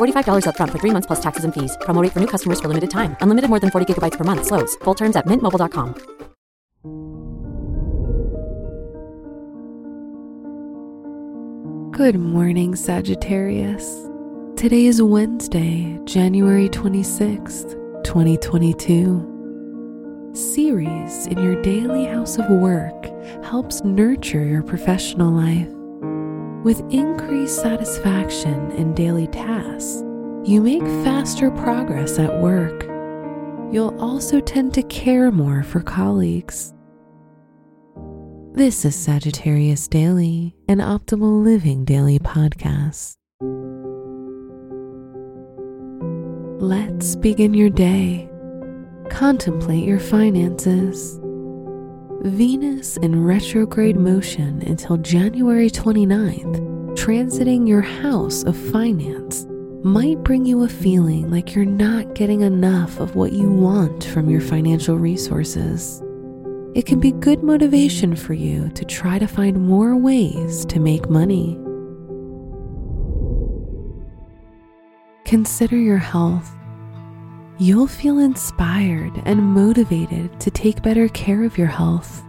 $45 upfront for three months plus taxes and fees. Promo for new customers for limited time. Unlimited more than 40 gigabytes per month. Slows. Full terms at mintmobile.com. Good morning, Sagittarius. Today is Wednesday, January 26th, 2022. Ceres in your daily house of work helps nurture your professional life. With increased satisfaction in daily tasks, you make faster progress at work. You'll also tend to care more for colleagues. This is Sagittarius Daily, an optimal living daily podcast. Let's begin your day. Contemplate your finances. Venus in retrograde motion until January 29th, transiting your house of finance, might bring you a feeling like you're not getting enough of what you want from your financial resources. It can be good motivation for you to try to find more ways to make money. Consider your health. You'll feel inspired and motivated to take better care of your health.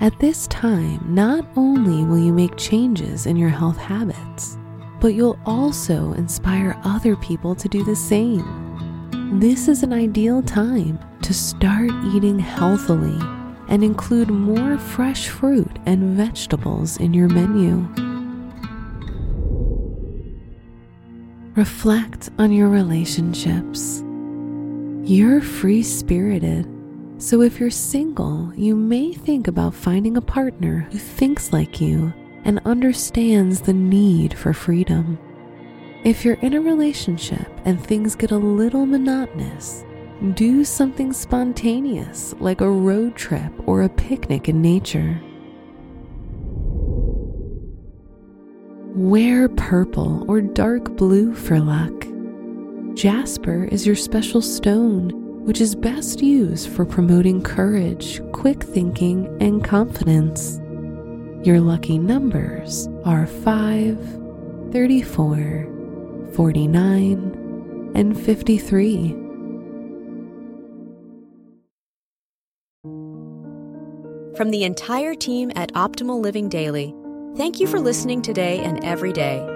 At this time, not only will you make changes in your health habits, but you'll also inspire other people to do the same. This is an ideal time to start eating healthily and include more fresh fruit and vegetables in your menu. Reflect on your relationships. You're free spirited, so if you're single, you may think about finding a partner who thinks like you and understands the need for freedom. If you're in a relationship and things get a little monotonous, do something spontaneous like a road trip or a picnic in nature. Wear purple or dark blue for luck. Jasper is your special stone, which is best used for promoting courage, quick thinking, and confidence. Your lucky numbers are 5, 34, 49, and 53. From the entire team at Optimal Living Daily, thank you for listening today and every day.